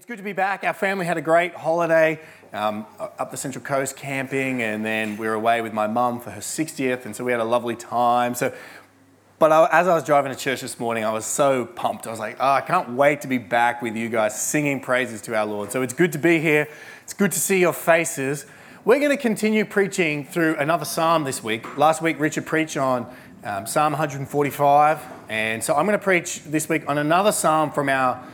It's good to be back. Our family had a great holiday um, up the Central Coast camping, and then we were away with my mum for her 60th, and so we had a lovely time. So, but I, as I was driving to church this morning, I was so pumped. I was like, oh, I can't wait to be back with you guys singing praises to our Lord. So it's good to be here. It's good to see your faces. We're going to continue preaching through another psalm this week. Last week, Richard preached on um, Psalm 145, and so I'm going to preach this week on another psalm from our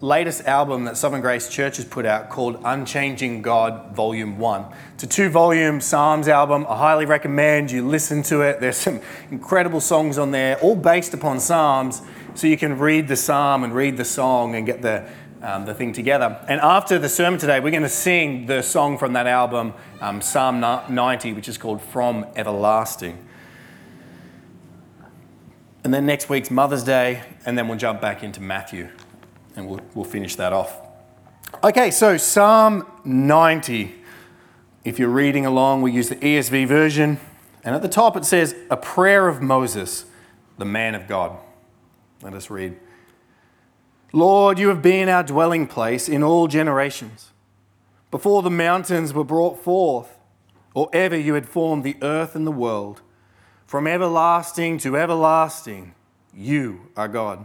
latest album that Southern Grace Church has put out called Unchanging God Volume 1. It's a two volume Psalms album. I highly recommend you listen to it. There's some incredible songs on there, all based upon Psalms, so you can read the Psalm and read the song and get the, um, the thing together. And after the sermon today, we're going to sing the song from that album, um, Psalm 90, which is called From Everlasting. And then next week's Mother's Day, and then we'll jump back into Matthew and we'll, we'll finish that off. Okay, so Psalm 90. If you're reading along, we use the ESV version. And at the top it says, A prayer of Moses, the man of God. Let us read. Lord, you have been our dwelling place in all generations. Before the mountains were brought forth, or ever you had formed the earth and the world, from everlasting to everlasting, you are God.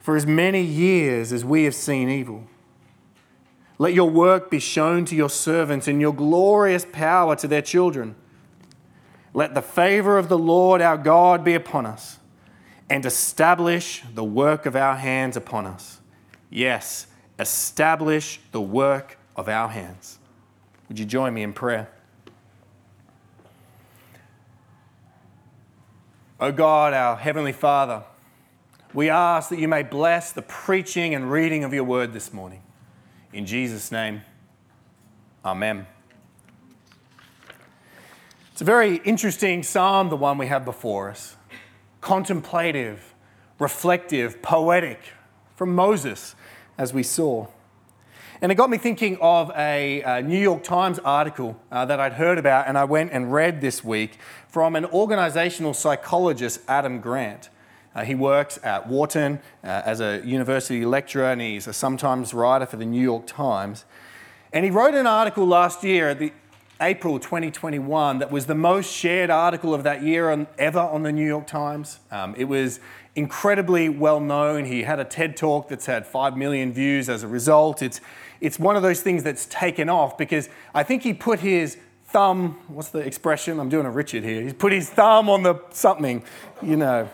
for as many years as we have seen evil. Let your work be shown to your servants and your glorious power to their children. Let the favor of the Lord our God be upon us and establish the work of our hands upon us. Yes, establish the work of our hands. Would you join me in prayer? O oh God, our Heavenly Father, we ask that you may bless the preaching and reading of your word this morning. In Jesus' name, Amen. It's a very interesting psalm, the one we have before us. Contemplative, reflective, poetic, from Moses, as we saw. And it got me thinking of a, a New York Times article uh, that I'd heard about and I went and read this week from an organizational psychologist, Adam Grant. Uh, he works at Wharton uh, as a university lecturer and he's a sometimes writer for the New York Times. And he wrote an article last year, the April 2021, that was the most shared article of that year on, ever on the New York Times. Um, it was incredibly well known. He had a TED talk that's had 5 million views as a result. It's, it's one of those things that's taken off because I think he put his thumb, what's the expression? I'm doing a Richard here. He's put his thumb on the something, you know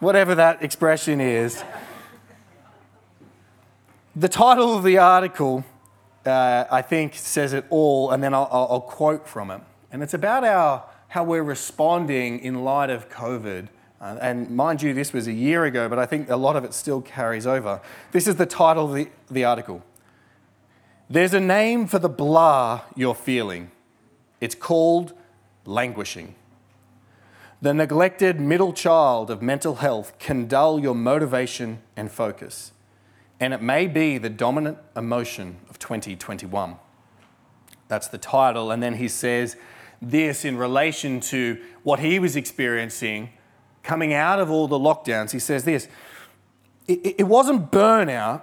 whatever that expression is. The title of the article, uh, I think, says it all, and then I'll, I'll, quote from it. And it's about our, how we're responding in light of COVID. Uh, and mind you, this was a year ago, but I think a lot of it still carries over. This is the title of the, the article There's a name for the blah you're feeling. It's called languishing. The neglected middle child of mental health can dull your motivation and focus, and it may be the dominant emotion of 2021. That's the title. And then he says this in relation to what he was experiencing coming out of all the lockdowns. He says this it, wasn't burnout,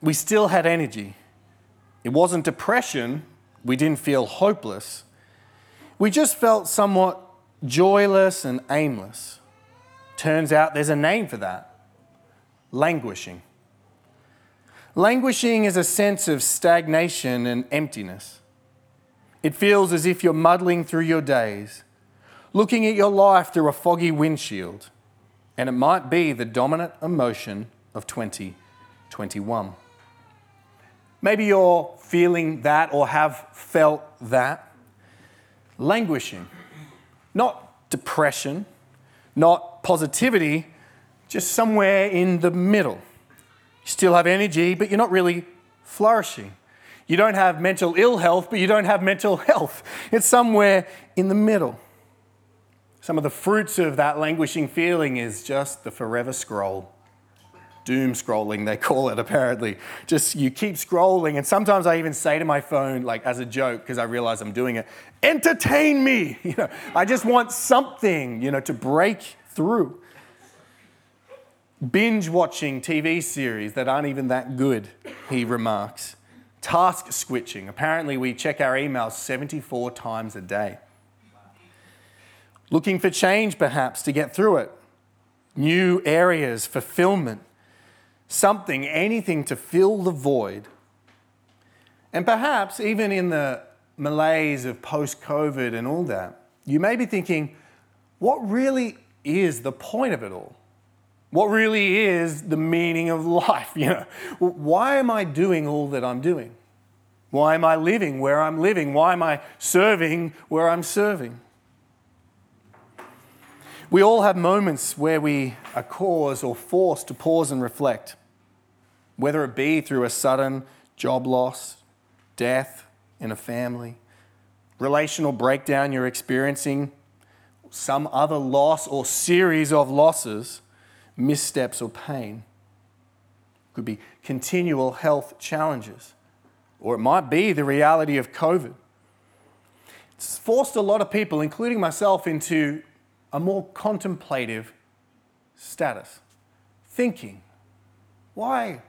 we still had energy. It wasn't depression, we didn't feel hopeless. We just felt somewhat joyless and aimless. Turns out there's a name for that languishing. Languishing is a sense of stagnation and emptiness. It feels as if you're muddling through your days, looking at your life through a foggy windshield, and it might be the dominant emotion of 2021. Maybe you're feeling that or have felt that. Languishing not depression, not positivity, just somewhere in the middle. You still have energy, but you're not really flourishing. You don't have mental ill health, but you don't have mental health. It's somewhere in the middle. Some of the fruits of that languishing feeling is just the forever scroll doom scrolling, they call it apparently. Just you keep scrolling, and sometimes I even say to my phone, like as a joke, because I realize I'm doing it, entertain me. You know, I just want something, you know, to break through. Binge watching TV series that aren't even that good, he remarks. Task switching. Apparently, we check our emails 74 times a day. Looking for change, perhaps, to get through it. New areas, fulfillment, something, anything to fill the void. And perhaps even in the malaise of post COVID and all that, you may be thinking, what really is the point of it all? What really is the meaning of life? You know, why am I doing all that I'm doing? Why am I living where I'm living? Why am I serving where I'm serving? We all have moments where we are caused or forced to pause and reflect, whether it be through a sudden job loss, death in a family, relational breakdown you're experiencing, some other loss or series of losses, missteps or pain. It could be continual health challenges, or it might be the reality of COVID. It's forced a lot of people, including myself, into a more contemplative status, thinking, why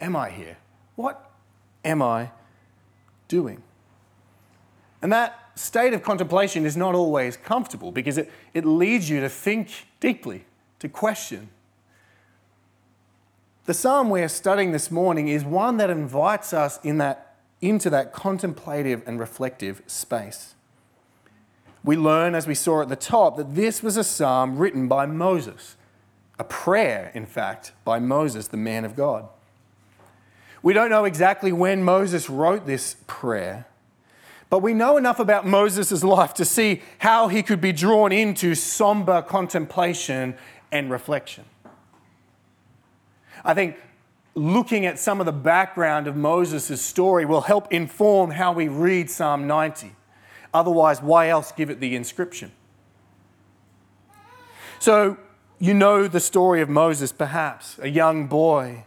am I here? What am I doing? And that state of contemplation is not always comfortable because it, it leads you to think deeply, to question. The psalm we're studying this morning is one that invites us in that, into that contemplative and reflective space we learn, as we saw at the top, that this was a psalm written by Moses, a prayer, in fact, by Moses, the man of God. We don't know exactly when Moses wrote this prayer, but we know enough about Moses' life to see how he could be drawn into somber contemplation and reflection. I think looking at some of the background of Moses' story will help inform how we read Psalm 90. Otherwise, why else give it the inscription? So, you know the story of Moses, perhaps, a young boy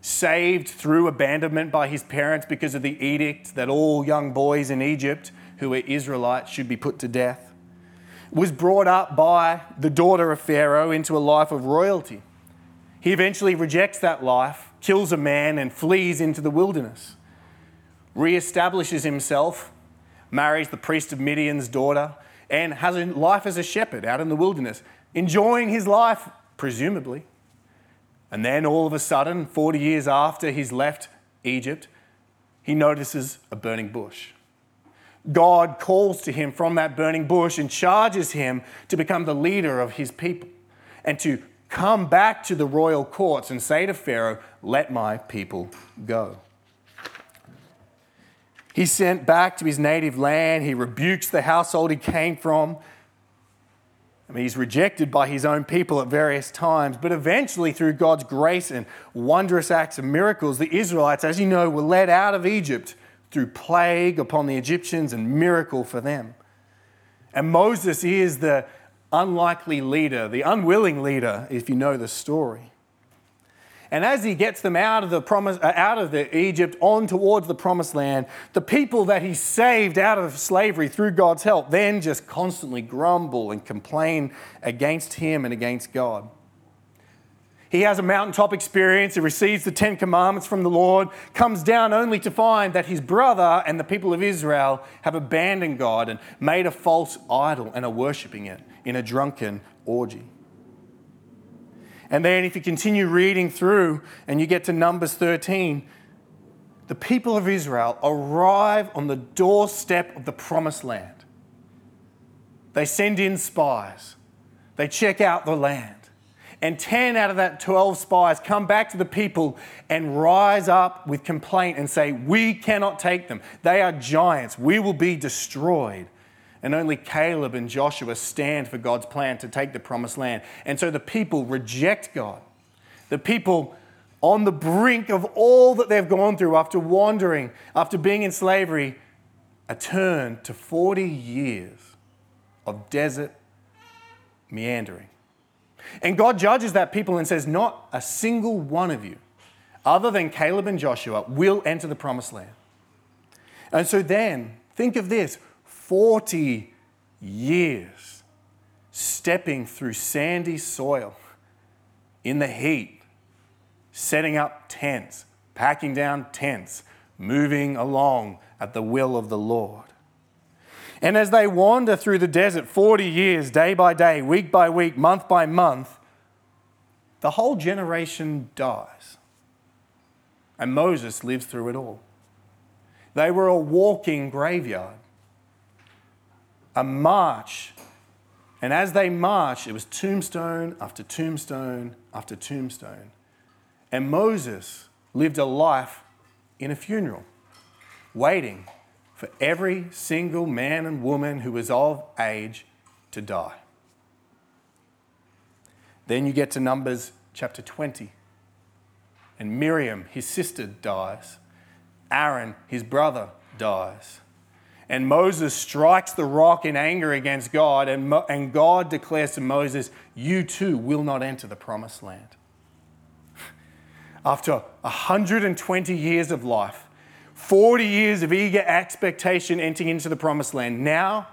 saved through abandonment by his parents because of the edict that all young boys in Egypt who were Israelites should be put to death, was brought up by the daughter of Pharaoh into a life of royalty. He eventually rejects that life, kills a man, and flees into the wilderness, re-establishes himself marries the priest of Midian's daughter, and has a life as a shepherd out in the wilderness, enjoying his life, presumably. And then all of a sudden, 40 years after he's left Egypt, he notices a burning bush. God calls to him from that burning bush and charges him to become the leader of his people and to come back to the royal courts and say to Pharaoh, Let my people go. He's sent back to his native land. He rebukes the household he came from. I mean, he's rejected by his own people at various times, but eventually, through God's grace and wondrous acts of miracles, the Israelites, as you know, were led out of Egypt through plague upon the Egyptians and miracle for them. And Moses is the unlikely leader, the unwilling leader, if you know the story. And as he gets them out of the promise, uh, out of the Egypt on towards the promised land, the people that he saved out of slavery through God's help then just constantly grumble and complain against him and against God. He has a mountaintop experience. He receives the Ten Commandments from the Lord, comes down only to find that his brother and the people of Israel have abandoned God and made a false idol and are worshipping it in a drunken orgy. And then, if you continue reading through and you get to Numbers 13, the people of Israel arrive on the doorstep of the promised land. They send in spies, they check out the land. And 10 out of that 12 spies come back to the people and rise up with complaint and say, We cannot take them. They are giants. We will be destroyed and only Caleb and Joshua stand for God's plan to take the promised land. And so the people reject God. The people on the brink of all that they've gone through after wandering, after being in slavery, are turned to 40 years of desert meandering. And God judges that people and says, Not a single one of you, other than Caleb and Joshua, will enter the promised land. And so then, think of this 40 years stepping through sandy soil in the heat, setting up tents, packing down tents, moving along at the will of the Lord. And as they wander through the desert 40 years, day by day, week by week, month by month, the whole generation dies. And Moses lives through it all. They were a walking graveyard a march. And as they marched, it was tombstone after tombstone after tombstone. And Moses lived a life in a funeral, waiting for every single man and woman who was of age to die. Then you get to Numbers chapter 20. And Miriam, his sister, dies. Aaron, his brother, dies. And Moses strikes the rock in anger against God, and, Mo- and God declares to Moses, You too will not enter the promised land. After 120 years of life, 40 years of eager expectation entering into the promised land, now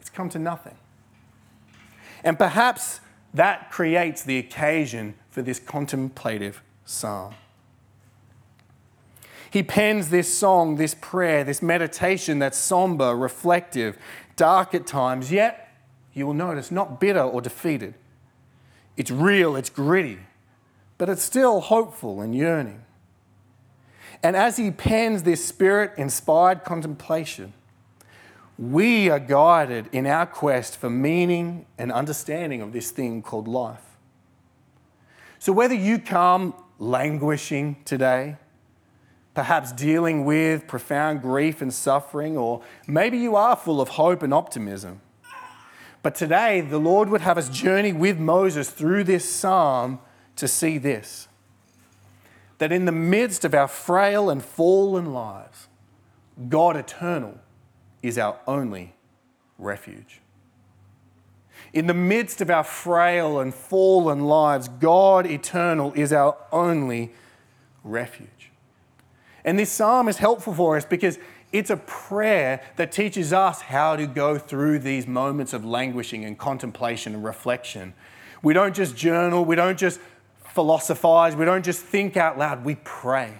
it's come to nothing. And perhaps that creates the occasion for this contemplative psalm. He pens this song, this prayer, this meditation that's somber, reflective, dark at times, yet you will notice not bitter or defeated. It's real, it's gritty, but it's still hopeful and yearning. And as he pens this spirit inspired contemplation, we are guided in our quest for meaning and understanding of this thing called life. So, whether you come languishing today, perhaps dealing with profound grief and suffering, or maybe you are full of hope and optimism. But today, the Lord would have us journey with Moses through this psalm to see this that in the midst of our frail and fallen lives, God eternal is our only refuge. In the midst of our frail and fallen lives, God eternal is our only refuge. And this psalm is helpful for us because it's a prayer that teaches us how to go through these moments of languishing and contemplation and reflection. We don't just journal, we don't just philosophize, we don't just think out loud, we pray.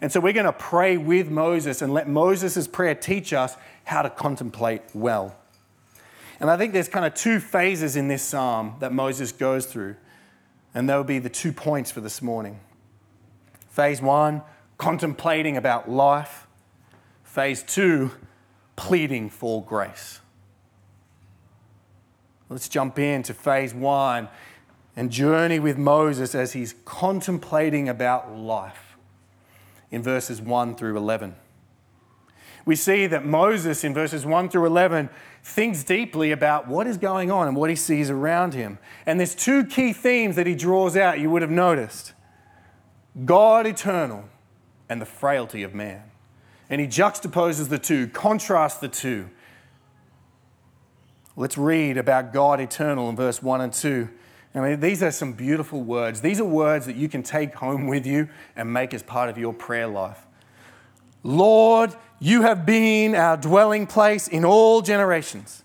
And so we're going to pray with Moses and let Moses' prayer teach us how to contemplate well. And I think there's kind of two phases in this psalm that Moses goes through, and they'll be the two points for this morning. Phase one, contemplating about life. Phase two, pleading for grace. Let's jump into phase one and journey with Moses as he's contemplating about life in verses 1 through 11. We see that Moses in verses 1 through 11 thinks deeply about what is going on and what he sees around him. And there's two key themes that he draws out, you would have noticed God eternal and the frailty of man. And he juxtaposes the two, contrasts the two. Let's read about God eternal in verse 1 and 2. I mean, these are some beautiful words. These are words that you can take home with you and make as part of your prayer life. Lord, you have been our dwelling place in all generations.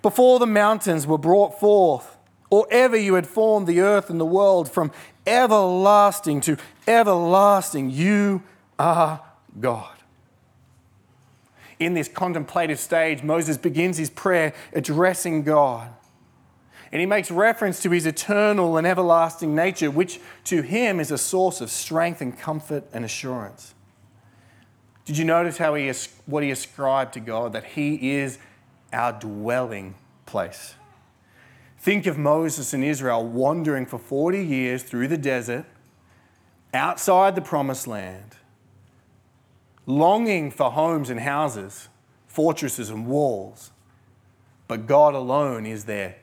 Before the mountains were brought forth, or ever you had formed the earth and the world, from everlasting to everlasting, you are God. In this contemplative stage, Moses begins his prayer addressing God. And he makes reference to his eternal and everlasting nature, which to him is a source of strength and comfort and assurance. Did you notice how he, what he ascribed to God? That he is our dwelling place. Think of Moses and Israel wandering for 40 years through the desert, outside the promised land, longing for homes and houses, fortresses and walls. But God alone is their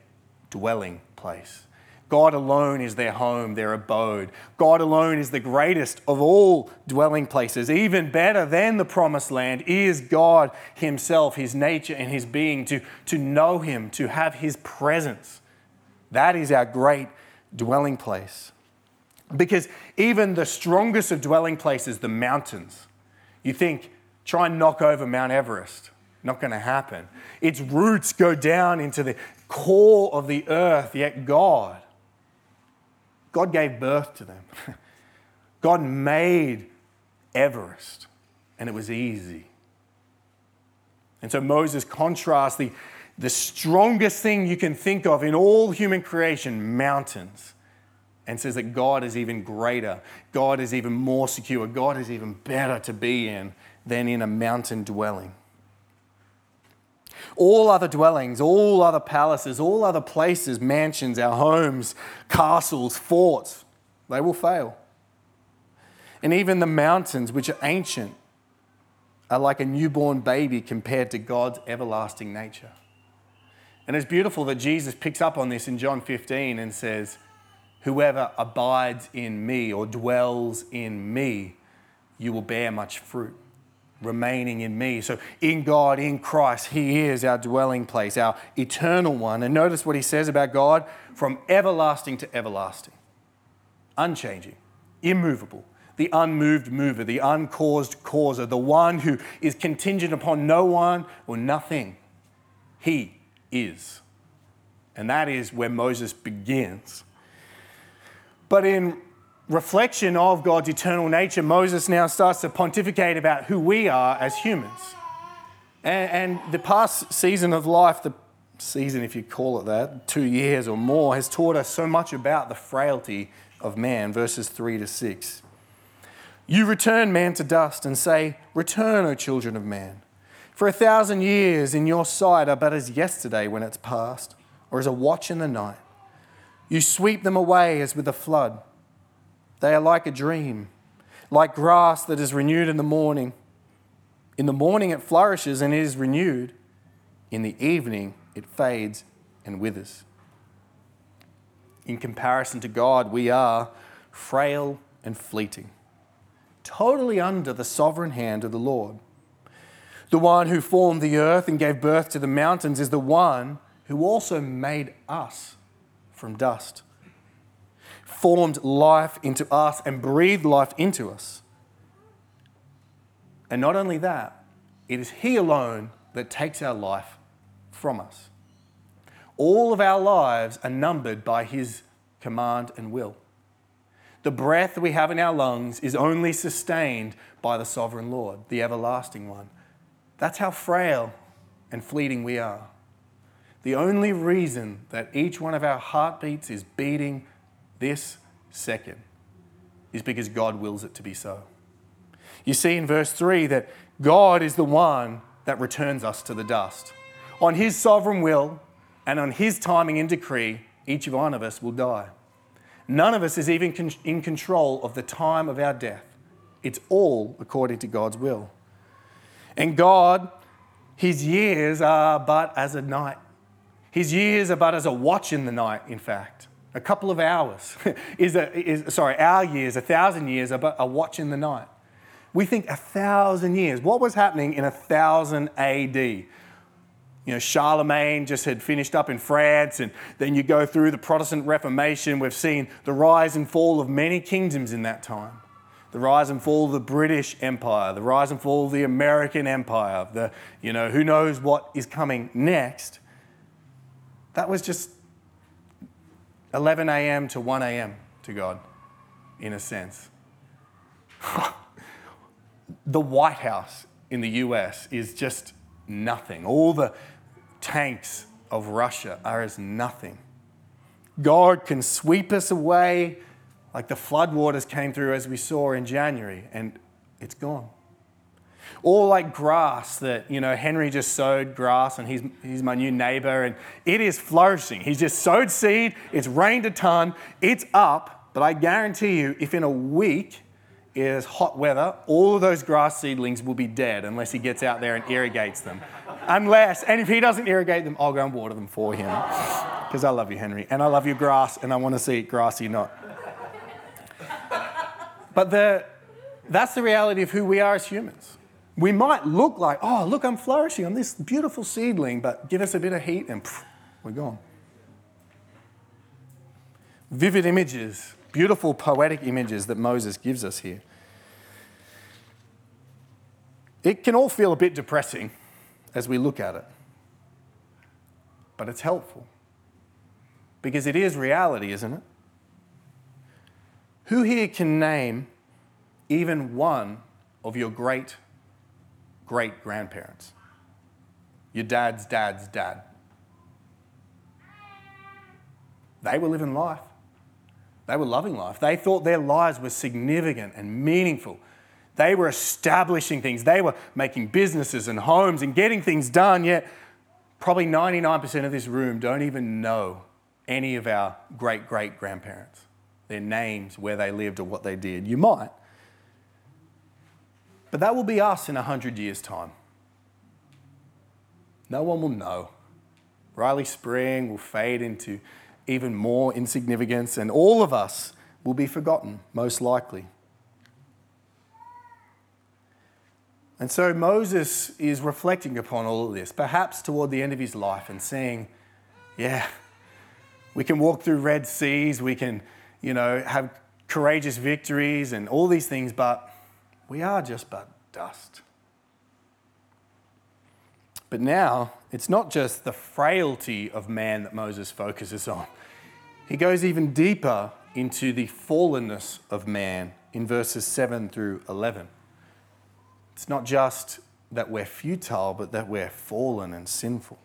dwelling place. God alone is their home, their abode. God alone is the greatest of all dwelling places. Even better than the promised land is God Himself, His nature and His being, to, to know Him, to have His presence. That is our great dwelling place. Because even the strongest of dwelling places, the mountains, you think, try and knock over Mount Everest. Not going to happen. Its roots go down into the core of the earth, yet God, God gave birth to them. God made Everest, and it was easy. And so Moses contrasts the, the strongest thing you can think of in all human creation, mountains, and says that God is even greater, God is even more secure, God is even better to be in than in a mountain dwelling. All other dwellings, all other palaces, all other places, mansions, our homes, castles, forts, they will fail. And even the mountains, which are ancient, are like a newborn baby compared to God's everlasting nature. And it's beautiful that Jesus picks up on this in John 15 and says, Whoever abides in me or dwells in me, you will bear much fruit remaining in me. So, in God, in Christ, He is our dwelling place, our eternal one. And notice what He says about God from everlasting to everlasting, unchanging, immovable, the unmoved mover, the uncaused causer, the one who is contingent upon no one or nothing. He is. And that is where Moses begins. But in reflection of God's eternal nature, Moses now starts to pontificate about who we are as humans. And, and, the past season of life, the season, if you call it that, two years or more, has taught us so much about the frailty of man, verses 3 to 6. You return man to dust and say, Return, O children of man. For a thousand years in your sight are but as yesterday when it's past, or as a watch in the night. You sweep them away as with a flood. They are like a dream, like grass that is renewed in the morning. In the morning it flourishes and is renewed. In the evening it fades and withers. In comparison to God, we are frail and fleeting, totally under the sovereign hand of the Lord. The one who formed the earth and gave birth to the mountains is the one who also made us from dust formed life into us and breathed life into us. And not only that, it is He alone that takes our life from us. All of our lives are numbered by His command and will. The breath we have in our lungs is only sustained by the sovereign Lord, the everlasting one. That's how frail and fleeting we are. The only reason that each one of our heartbeats is beating this second is because God wills it to be so. You see in verse 3 that God is the one that returns us to the dust. On His sovereign will and on His timing and decree, each one of us will die. None of us is even in control of the time of our death. It's all according to God's will. And God, His years are but as a night. His years are but as a watch in the night, in fact a couple of hours is, a, is sorry, our years, a thousand years are but a watch in the night. We think a thousand years. What was happening in a thousand AD? You know, Charlemagne just had finished up in France, and then you go through the Protestant Reformation. We've seen the rise and fall of many kingdoms in that time. The rise and fall of the British Empire, the rise and fall of the American Empire, the, you know, who knows what is coming next. That was just 11 a.m. to 1 a.m. to God, in a sense. the White House in the US is just nothing. All the tanks of Russia are as nothing. God can sweep us away like the floodwaters came through as we saw in January, and it's gone. Or like grass that, you know, Henry just sowed grass and he's, he's my new neighbor and it is flourishing. He's just sowed seed, it's rained a ton, it's up, but I guarantee you, if in a week is hot weather, all of those grass seedlings will be dead unless he gets out there and irrigates them. Unless, and if he doesn't irrigate them, I'll go and water them for him. Because I love you, Henry, and I love your grass, and I want to see it grassy, not. But the, that's the reality of who we are as humans. We might look like, oh, look, I'm flourishing, I'm this beautiful seedling, but give us a bit of heat and pff, we're gone. Vivid images beautiful poetic images that Moses gives us here. It can all feel a bit depressing as we look at it, but it's helpful because it is reality, isn't it? Who here can name even one of your great great grandparents? Your dad's dad's dad. They were living life. They were loving life. They thought their lives were significant and meaningful. They were establishing things. They were making businesses and homes and getting things done, yet, probably 99% of this room don't even know any of our great great grandparents, their names, where they lived, or what they did. You might. But that will be us in 100 years' time. No one will know. Riley Spring will fade into even more insignificance, and all of us will be forgotten, most likely. And so Moses is reflecting upon all of this, perhaps toward the end of his life, and saying, Yeah, we can walk through Red Seas, we can, you know, have courageous victories and all these things, but we are just but dust. But now, it's not just the frailty of man that Moses focuses on. He goes even deeper into the fallenness of man in verses 7 through 11. It's not just that we're futile, but that we're fallen and sinful.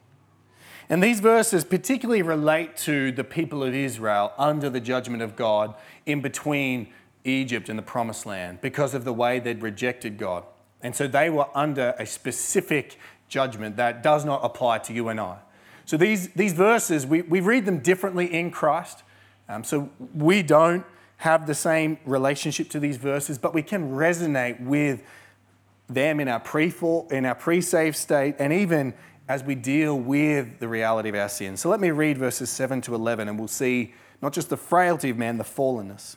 And these verses particularly relate to the people of Israel under the judgment of God in between Egypt and the promised land because of the way they'd rejected God. And so they were under a specific judgment that does not apply to you and I. So these, these verses, we, we read them differently in Christ. Um, so we don't have the same relationship to these verses, but we can resonate with them in our pre in our pre-saved state, and even as we deal with the reality of our sin. So let me read verses 7 to 11, and we'll see not just the frailty of man, the fallenness.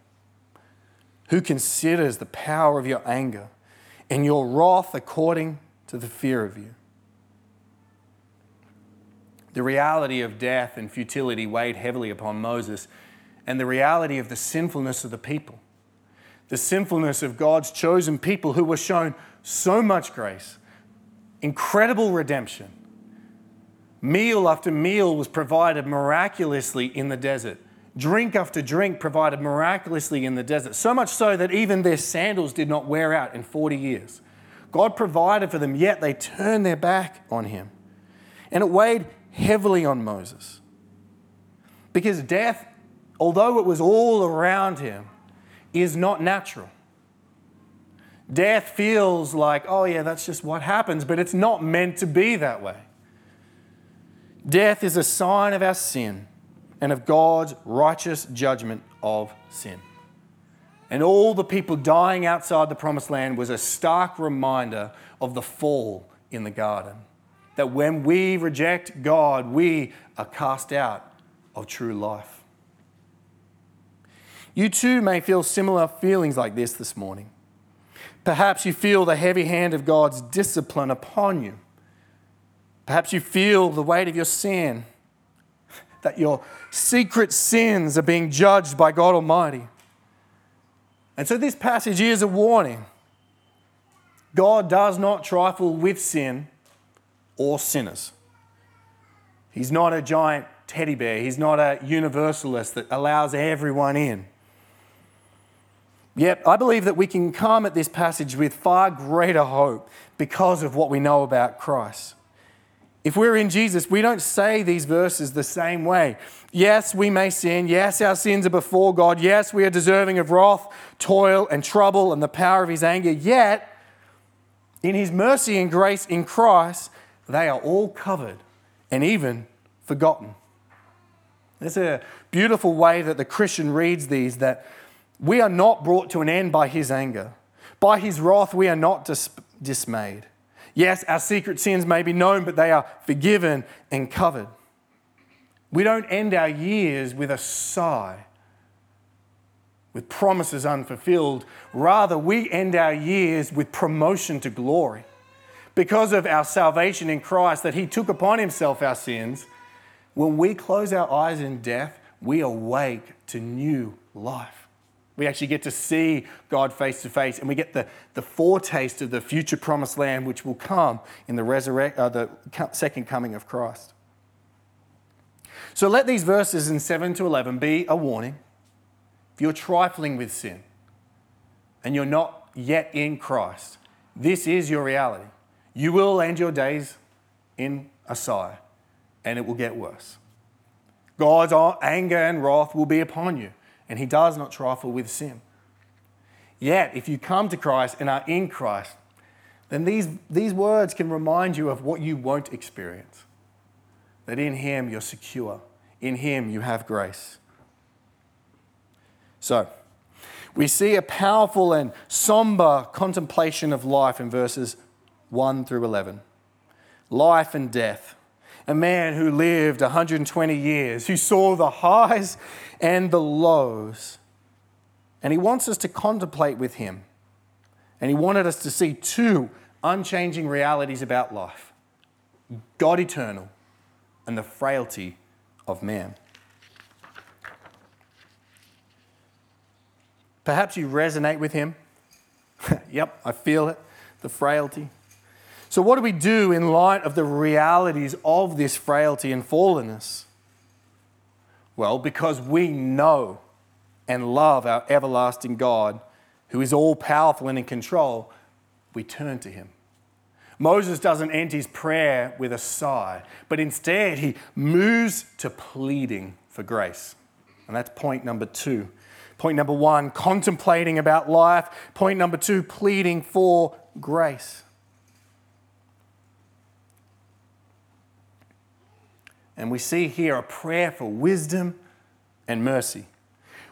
Who considers the power of your anger and your wrath according to the fear of you? The reality of death and futility weighed heavily upon Moses, and the reality of the sinfulness of the people. The sinfulness of God's chosen people who were shown so much grace, incredible redemption. Meal after meal was provided miraculously in the desert. Drink after drink provided miraculously in the desert. So much so that even their sandals did not wear out in 40 years. God provided for them, yet they turned their back on Him. And it weighed heavily on Moses. Because death, although it was all around him, is not natural. Death feels like, oh, yeah, that's just what happens, but it's not meant to be that way. Death is a sign of our sin and of God's righteous judgment of sin. And all the people dying outside the promised land was a stark reminder of the fall in the garden. That when we reject God, we are cast out of true life. You too may feel similar feelings like this this morning. Perhaps you feel the heavy hand of God's discipline upon you. Perhaps you feel the weight of your sin, that your secret sins are being judged by God Almighty. And so this passage is a warning. God does not trifle with sin or sinners. He's not a giant teddy bear, He's not a universalist that allows everyone in. Yet, I believe that we can come at this passage with far greater hope because of what we know about Christ. If we're in Jesus, we don't say these verses the same way. Yes, we may sin. Yes, our sins are before God. Yes, we are deserving of wrath, toil, and trouble and the power of His anger. Yet, in His mercy and grace in Christ, they are all covered and even forgotten. There's a beautiful way that the Christian reads these that we are not brought to an end by his anger. By his wrath, we are not dis- dismayed. Yes, our secret sins may be known, but they are forgiven and covered. We don't end our years with a sigh, with promises unfulfilled. Rather, we end our years with promotion to glory. Because of our salvation in Christ, that He took upon Himself our sins, when we close our eyes in death, we awake to new life. We actually get to see God face to face, and we get the, the foretaste of the future promised land which will come in the, resurrect, uh, the second coming of Christ. So let these verses in 7 to 11 be a warning. If you're trifling with sin and you're not yet in Christ, this is your reality. You will end your days in a sigh, and it will get worse. God's anger and wrath will be upon you and he does not trifle with sin. Yet, if you come to Christ and are in Christ, then these, these words can remind you of what you won't experience. That in him you're secure, in him you have grace. So, we see a powerful and somber contemplation of life in verses 1 through 11. Life and death a man who lived 120 years, who saw the highs and the lows. And he wants us to contemplate with him. And he wanted us to see two unchanging realities about life God eternal and the frailty of man. Perhaps you resonate with him. yep, I feel it, the frailty. So, what do we do in light of the realities of this frailty and fallenness? Well, because we know and love our everlasting God, who is all powerful and in control, we turn to him. Moses doesn't end his prayer with a sigh, but instead he moves to pleading for grace. And that's point number two. Point number one, contemplating about life. Point number two, pleading for grace. And we see here a prayer for wisdom and mercy.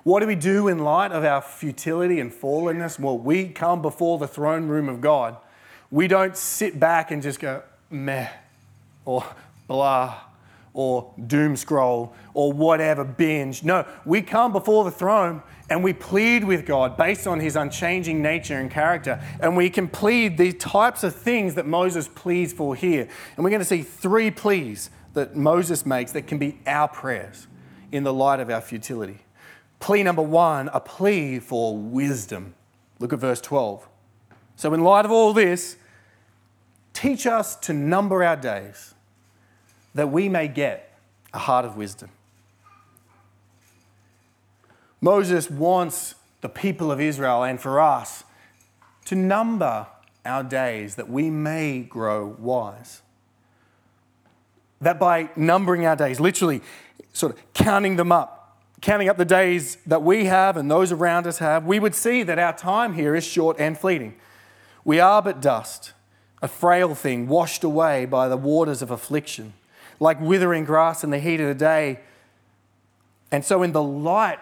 What do we do in light of our futility and fallenness? Well, we come before the throne room of God. We don't sit back and just go, meh, or blah, or doom scroll, or whatever, binge. No, we come before the throne and we plead with God based on his unchanging nature and character. And we can plead these types of things that Moses pleads for here. And we're going to see three pleas that Moses makes that can be our prayers in the light of our futility. Plea number one, a plea for wisdom. Look at verse 12. So, in light of all this, teach us to number our days that we may get a heart of wisdom. Moses wants the people of Israel and for us to number our days that we may grow wise. That by numbering our days, literally sort of counting them up, counting up the days that we have and those around us have, we would see that our time here is short and fleeting. We are but dust, a frail thing washed away by the waters of affliction. like withering grass in the heat of the day. And so, in the light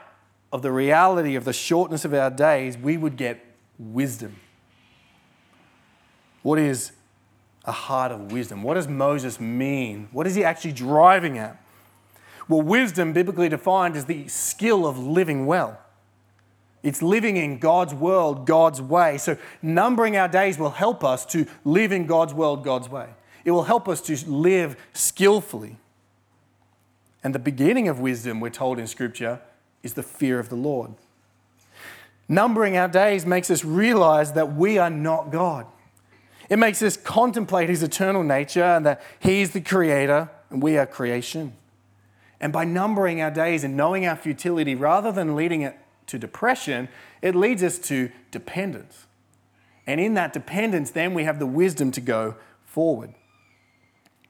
of the reality of the shortness of our days, we would get wisdom. What is a heart of wisdom? What does Moses mean? What is he actually driving at? Well, wisdom, biblically defined, is the skill of living well. It's living in God's world, God's way. So, numbering our days will help us to live in God's world, God's way. It will help us to live skillfully. And the beginning of wisdom, we're told in Scripture, is the fear of the Lord. Numbering our days makes us realize that we are not God. It makes us contemplate His eternal nature and that He is the Creator and we are creation. And by numbering our days and knowing our futility, rather than leading it to depression, it leads us to dependence. And in that dependence, then we have the wisdom to go forward.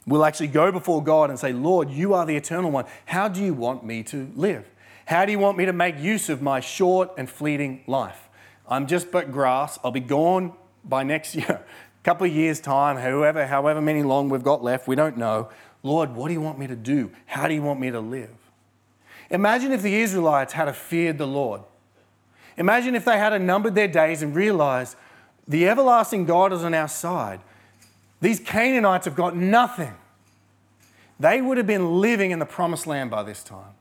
We'll actually go before God and say, Lord, you are the eternal one. How do you want me to live? How do you want me to make use of my short and fleeting life? I'm just but grass. I'll be gone by next year, couple of years' time, however, however many long we've got left, we don't know. Lord, what do you want me to do? How do you want me to live? Imagine if the Israelites had feared the Lord. Imagine if they had numbered their days and realized the everlasting God is on our side. These Canaanites have got nothing. They would have been living in the promised land by this time.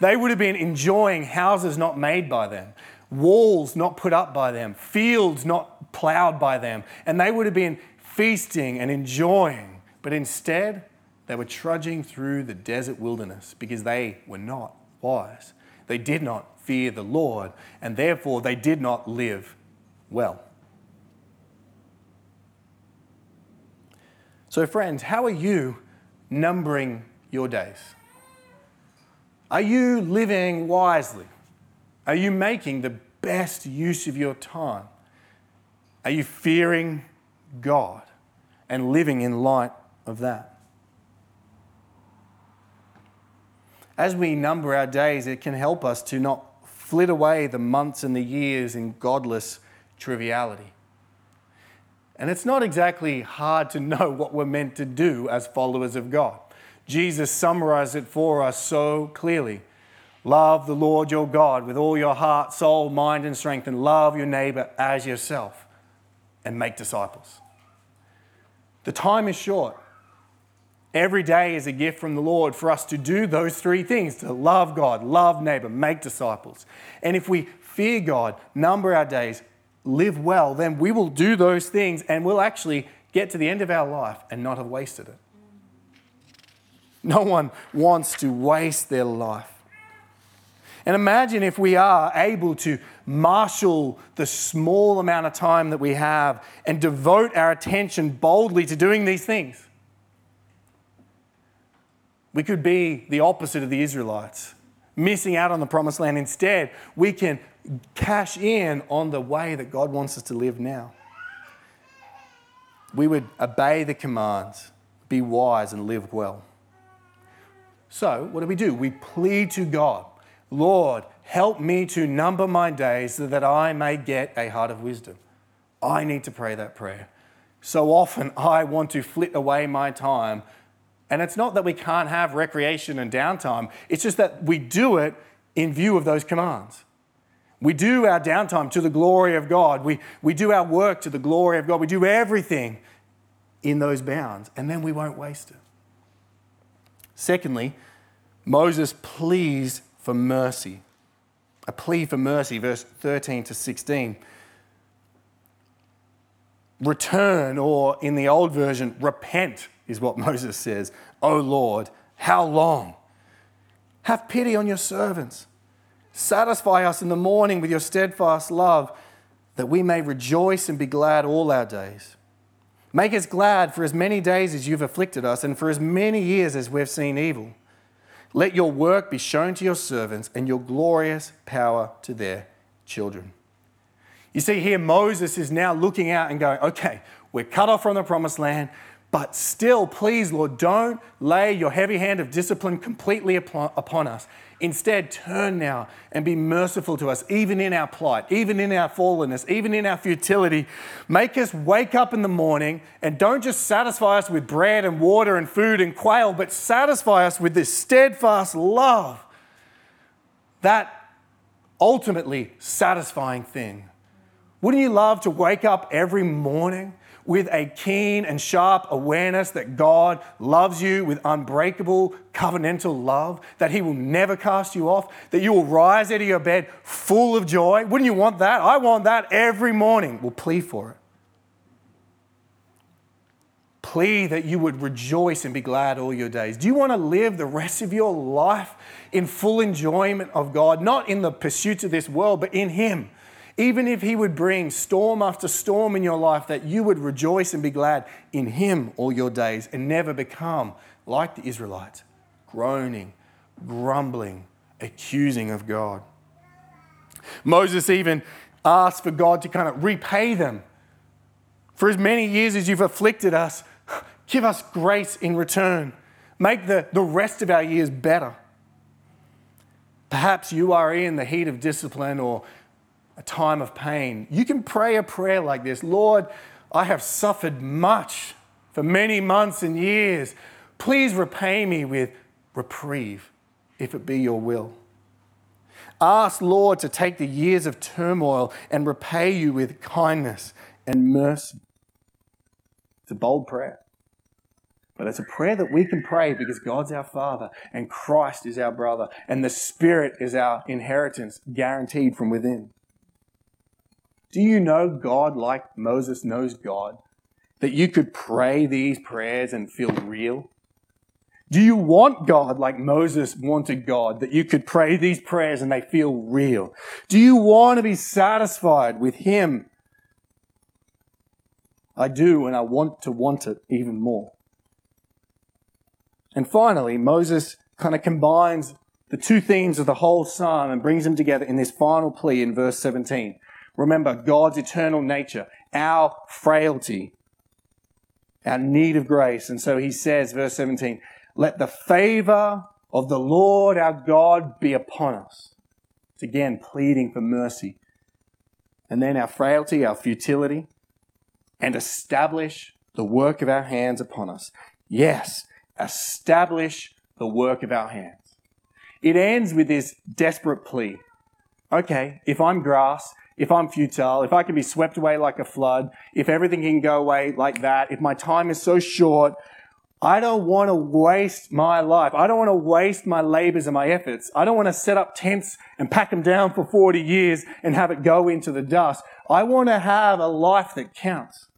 They would have been enjoying houses not made by them, walls not put up by them, fields not plowed by them, and they would have been feasting and enjoying. But instead, they were trudging through the desert wilderness because they were not wise. They did not fear the Lord, and therefore they did not live well. So, friends, how are you numbering your days? Are you living wisely? Are you making the best use of your time? Are you fearing God and living in light of that? as we number our days, it can help us to not flit away the months and the years in godless triviality. And it's not exactly hard to know what we're meant to do as followers of God. Jesus summarized it for us so clearly. Love the Lord your God with all your heart, soul, mind, and strength, and love your neighbor as yourself, and make disciples. The time is short. Every day is a gift from the Lord for us to do those three things to love God, love neighbor, make disciples. And if we fear God, number our days, live well, then we will do those things and we'll actually get to the end of our life and not have wasted it. No one wants to waste their life. And imagine if we are able to marshal the small amount of time that we have and devote our attention boldly to doing these things. We could be the opposite of the Israelites, missing out on the promised land. Instead, we can cash in on the way that God wants us to live now. We would obey the commands, be wise, and live well. So, what do we do? We plead to God, Lord, help me to number my days so that I may get a heart of wisdom. I need to pray that prayer. So often I want to flit away my time and it's not that we can't have recreation and downtime, it's just that we do it in view of those commands. We do our downtime to the glory of God. We, we do our work to the glory of God. We do everything in those bounds, and then we won't waste it. Secondly, Moses pleads for mercy. A plea for mercy, verse 13 to 16. Return, or in the old version, repent is what Moses says. O Lord, how long? Have pity on your servants. Satisfy us in the morning with your steadfast love, that we may rejoice and be glad all our days. Make us glad for as many days as you've afflicted us, and for as many years as we've seen evil. Let your work be shown to your servants, and your glorious power to their children. You see, here Moses is now looking out and going, okay, we're cut off from the promised land But still, please, Lord, don't lay your heavy hand of discipline completely upon us. Instead, turn now and be merciful to us, even in our plight, even in our fallenness, even in our futility. Make us wake up in the morning and don't just satisfy us with bread and water and food and quail, but satisfy us with this steadfast love, that ultimately satisfying thing. Wouldn't you love to wake up every morning? With a keen and sharp awareness that God loves you with unbreakable covenantal love, that He will never cast you off, that you will rise out of your bed full of joy. Wouldn't you want that? I want that every morning. We'll plead for it. Plea that you would rejoice and be glad all your days. Do you want to live the rest of your life in full enjoyment of God, not in the pursuits of this world, but in Him? Even if He would bring storm after storm in your life, that you would rejoice and be glad in Him all your days and never become like the Israelites, groaning, grumbling, accusing of God. Moses even asked for God to kind of repay them. For as many years as you've afflicted us, give us grace in return. Make the, the rest of our years better. Perhaps you are in the heat of discipline or a time of pain, you can pray a prayer like this Lord, I have suffered much for many months and years. Please repay me with reprieve, if it be your will. Ask, Lord, to take the years of turmoil and repay you with kindness and mercy. It's a bold prayer. But it's a prayer that we can pray because God's our Father and Christ is our brother and the Spirit is our inheritance guaranteed from within. Do you know God like Moses knows God? That you could pray these prayers and feel real? Do you want God like Moses wanted God, that you could pray these prayers and they feel real? Do you want to be satisfied with Him? I do, and I want to want it even more. And finally, Moses kind of combines the two themes of the whole psalm and brings them together in this final plea in verse 17. Remember God's eternal nature, our frailty, our need of grace. And so he says, verse 17, let the favor of the Lord our God be upon us. It's again pleading for mercy. And then our frailty, our futility, and establish the work of our hands upon us. Yes, establish the work of our hands. It ends with this desperate plea. Okay, if I'm grass, if I'm futile, if I can be swept away like a flood, if everything can go away like that, if my time is so short, I don't want to waste my life. I don't want to waste my labors and my efforts. I don't want to set up tents and pack them down for 40 years and have it go into the dust. I want to have a life that counts.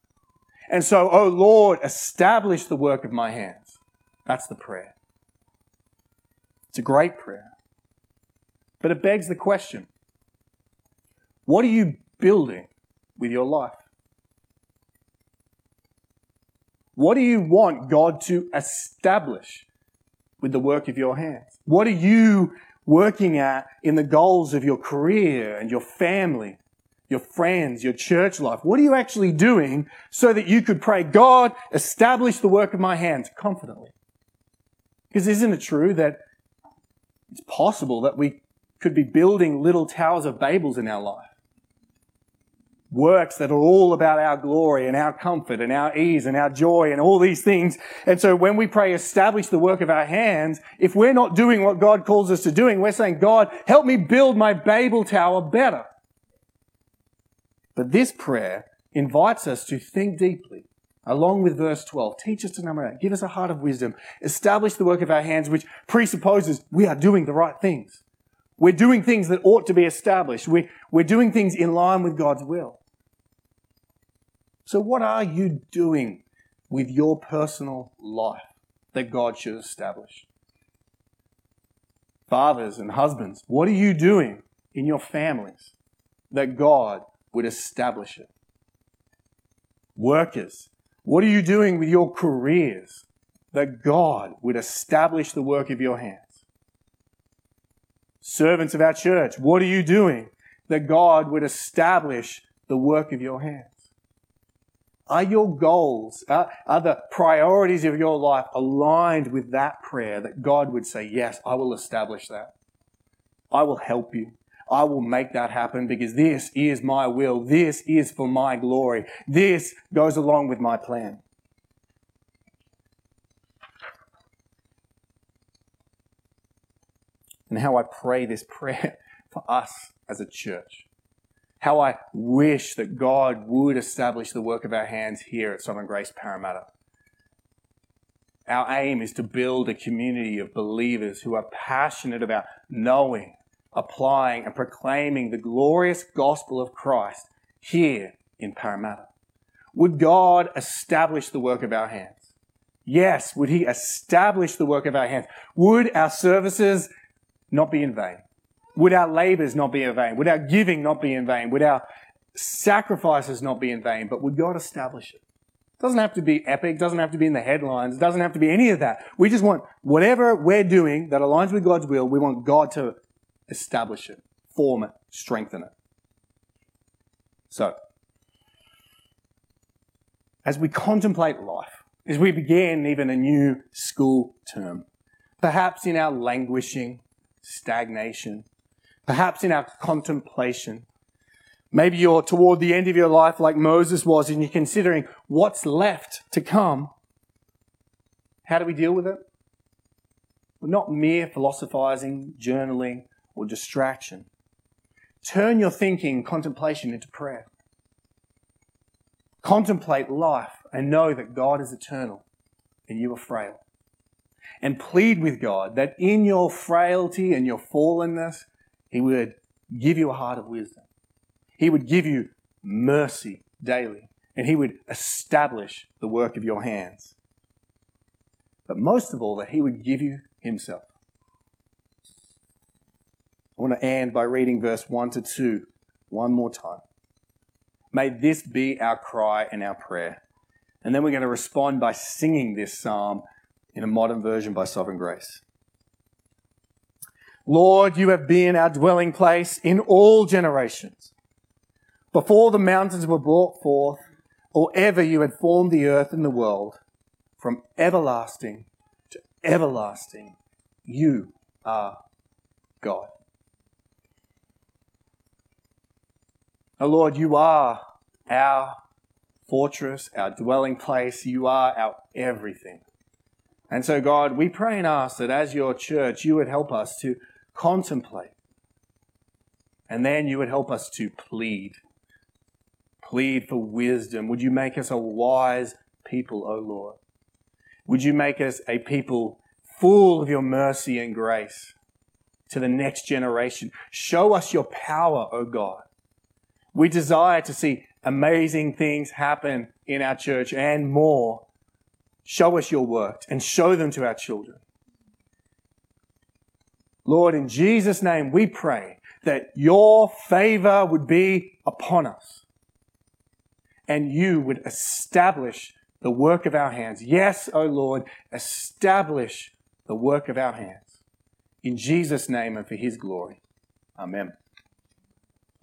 And so, oh Lord, establish the work of my hands. That's the prayer. It's a great prayer. But it begs the question what are you building with your life? What do you want God to establish with the work of your hands? What are you working at in the goals of your career and your family, your friends, your church life? What are you actually doing so that you could pray, God, establish the work of my hands confidently? Because isn't it true that it's possible that we could be building little towers of Babels in our life? Works that are all about our glory and our comfort and our ease and our joy and all these things. And so when we pray, establish the work of our hands, if we're not doing what God calls us to doing, we're saying, God, help me build my Babel tower better. But this prayer invites us to think deeply. Along with verse 12, teach us to number eight. Give us a heart of wisdom. Establish the work of our hands, which presupposes we are doing the right things. We're doing things that ought to be established. We're, we're doing things in line with God's will. So, what are you doing with your personal life that God should establish? Fathers and husbands, what are you doing in your families that God would establish it? Workers, what are you doing with your careers that God would establish the work of your hands? Servants of our church, what are you doing that God would establish the work of your hands? Are your goals, are, are the priorities of your life aligned with that prayer that God would say, Yes, I will establish that? I will help you. I will make that happen because this is my will. This is for my glory. This goes along with my plan. And how I pray this prayer for us as a church. How I wish that God would establish the work of our hands here at Sovereign Grace Parramatta. Our aim is to build a community of believers who are passionate about knowing applying and proclaiming the glorious gospel of Christ here in Parramatta? Would God establish the work of our hands? Yes. Would He establish the work of our hands? Would our services not be in vain? Would our labors not be in vain? Would our giving not be in vain? Would our sacrifices not be in vain? But would God establish it? It doesn't have to be epic, doesn't have to be in the headlines, it doesn't have to be any of that. We just want whatever we're doing that aligns with God's will, we want God to establish it, form it, strengthen it. So, as we contemplate life, as we begin even a new school term, perhaps in our languishing, stagnation, perhaps in our contemplation, maybe you're toward the end of your life like Moses was and you're considering what's left to come. How do we deal with it? Well, not mere philosophizing, journaling, or distraction. Turn your thinking, contemplation into prayer. Contemplate life and know that God is eternal and you are frail. And plead with God that in your frailty and your fallenness, He would give you a heart of wisdom. He would give you mercy daily and He would establish the work of your hands. But most of all, that He would give you Himself. I want to end by reading verse 1 to 2 one more time. May this be our cry and our prayer. And then we're going to respond by singing this psalm in a modern version by Sovereign Grace. Lord, you have been our dwelling place in all generations. Before the mountains were brought forth, or ever you had formed the earth and the world, from everlasting to everlasting, you are God. Oh Lord, you are our fortress, our dwelling place. You are our everything. And so, God, we pray and ask that as your church, you would help us to contemplate. And then you would help us to plead. Plead for wisdom. Would you make us a wise people, O Lord? Would you make us a people full of your mercy and grace to the next generation? Show us your power, O God. We desire to see amazing things happen in our church and more. Show us your work and show them to our children. Lord, in Jesus' name, we pray that your favor would be upon us and you would establish the work of our hands. Yes, O oh Lord, establish the work of our hands. In Jesus' name and for his glory. Amen.